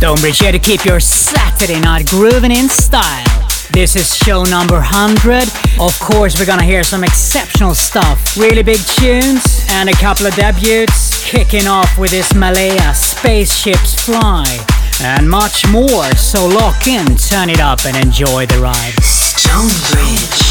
Stonebridge here to keep your Saturday night grooving in style. This is show number 100. Of course, we're gonna hear some exceptional stuff, really big tunes, and a couple of debuts, kicking off with this Malaya Spaceships Fly, and much more. So lock in, turn it up, and enjoy the ride. Stonebridge.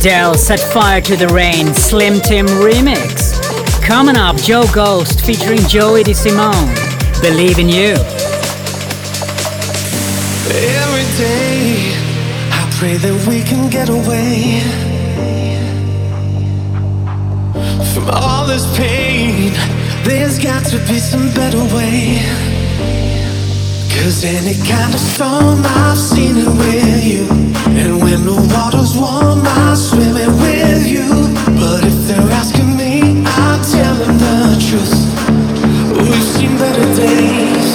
Adele set fire to the rain, Slim Tim remix. Coming up, Joe Ghost featuring Joey DeSimone. Believe in you. Every day, I pray that we can get away from all this pain. There's got to be some better way. Cause any kind of storm, I've seen it with you. And when the water's warm, I'm swimming with you. But if they're asking me, I'll tell them the truth. We've seen better days.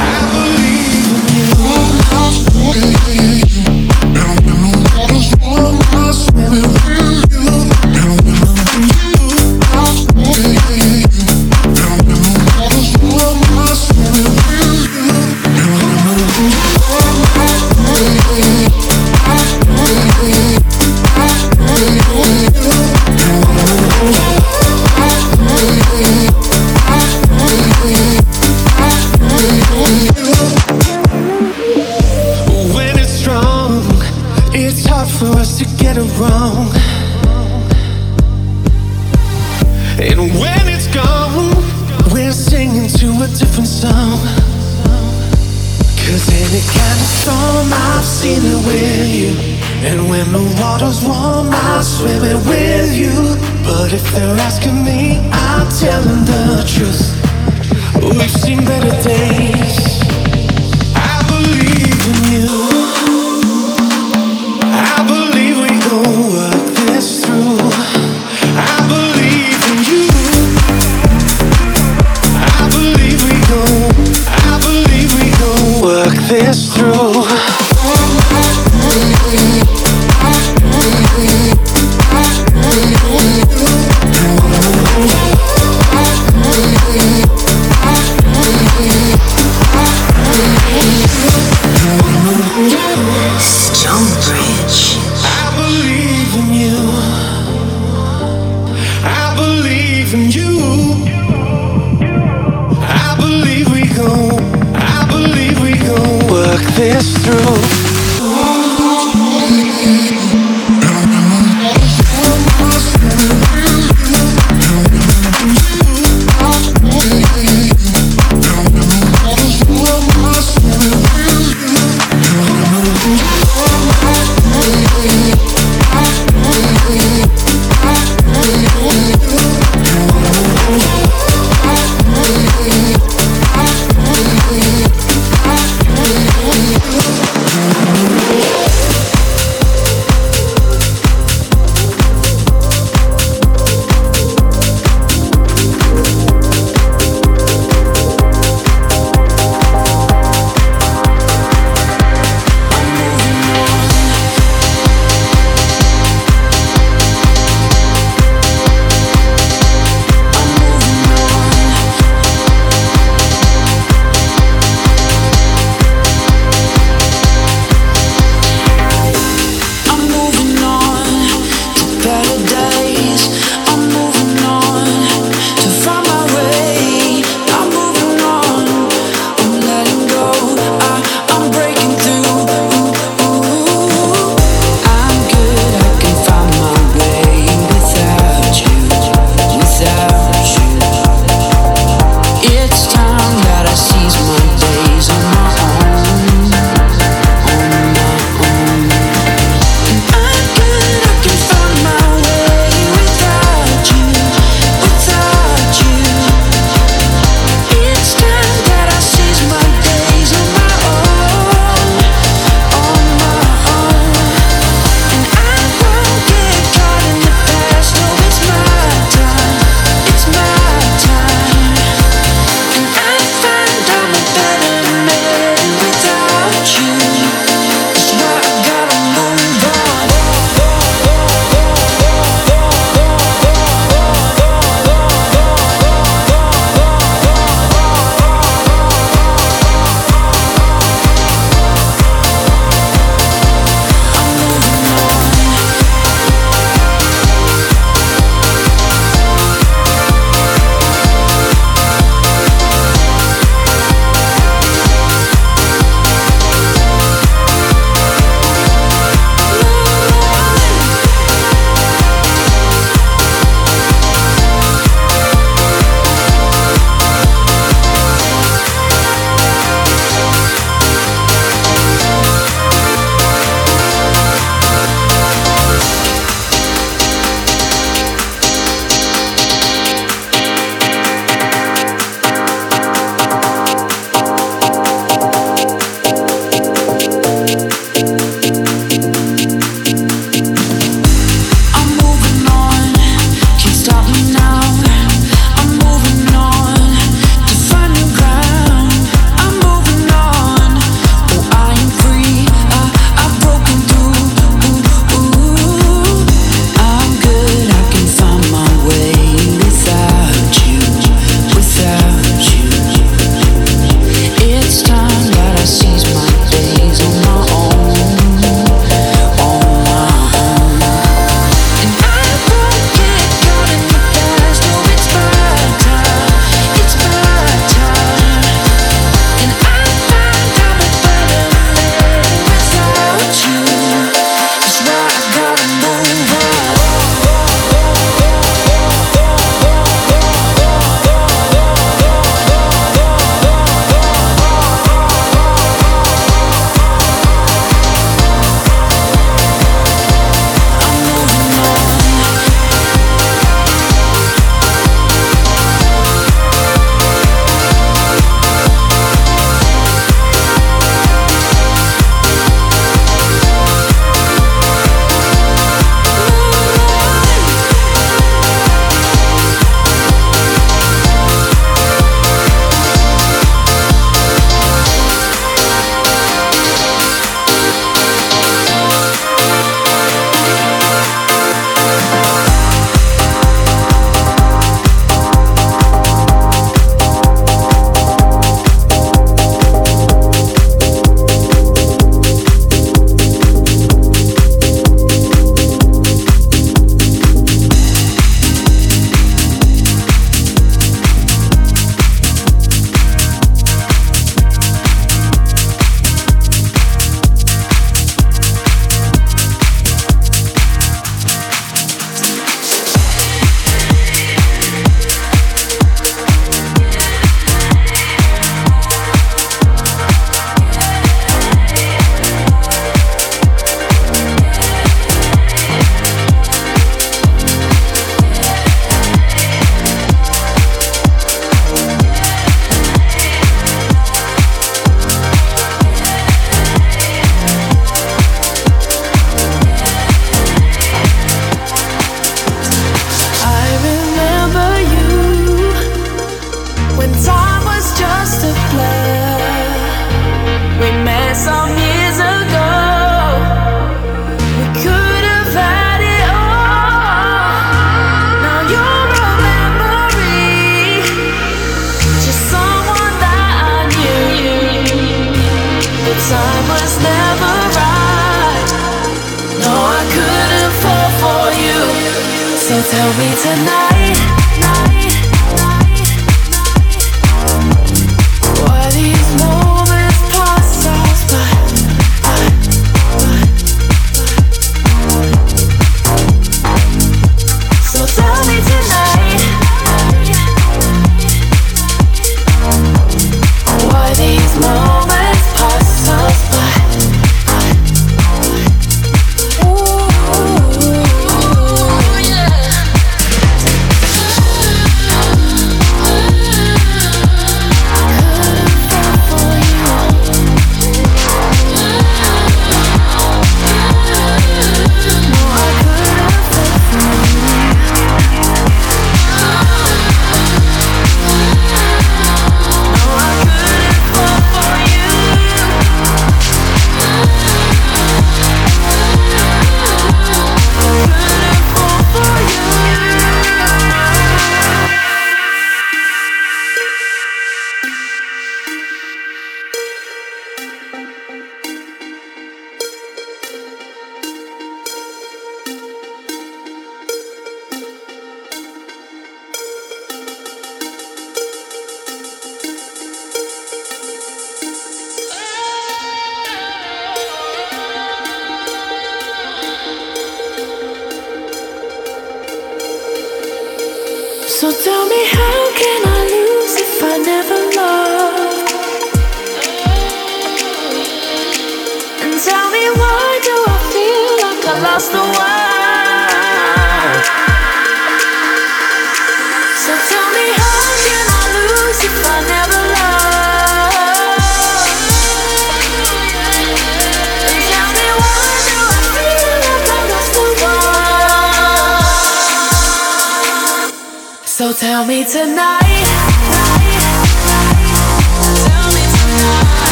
I believe in you.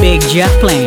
Big Jeff Plane.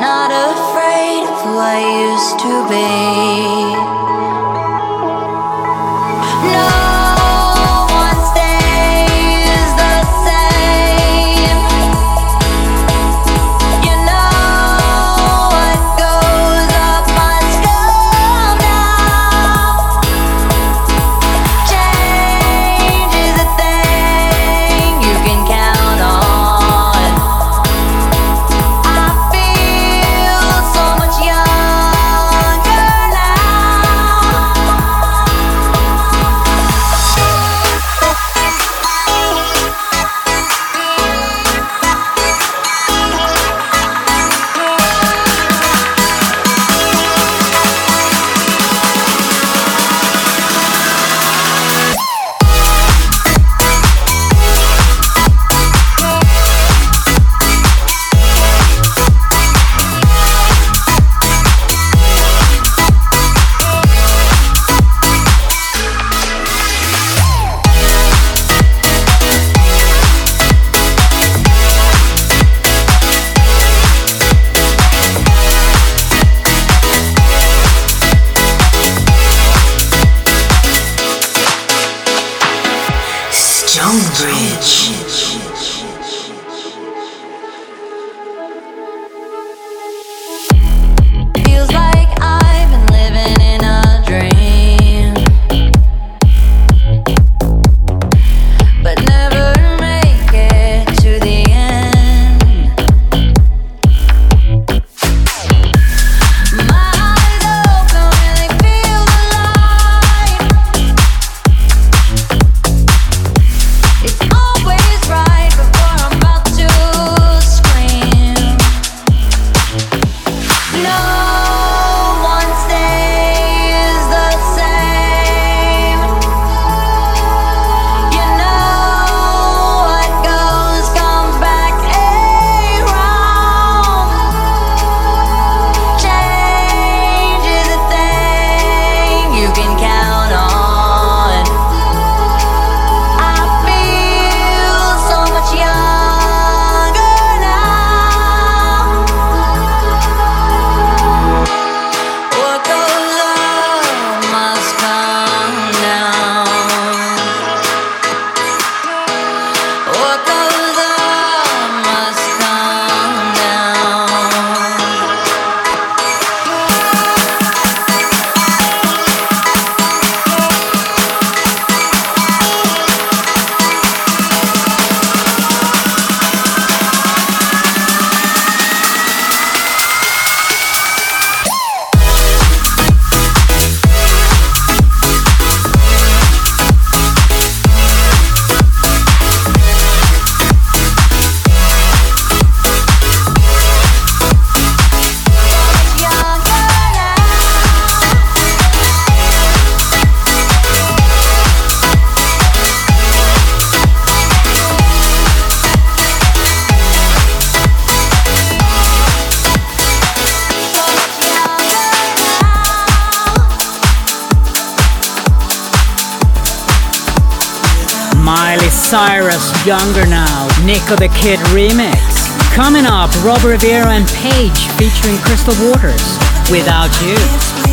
And Mathieu Koss, Big Jet Plane. always Younger Now, Nico the Kid remix. Coming up, Rob Rivera and Paige featuring Crystal Waters, Without You.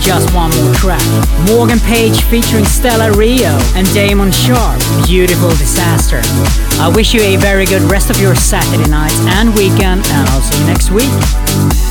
Just one more track. Morgan Page featuring Stella Rio and Damon Sharpe, Beautiful Disaster. I wish you a very good rest of your Saturday night and weekend, and I'll see you next week.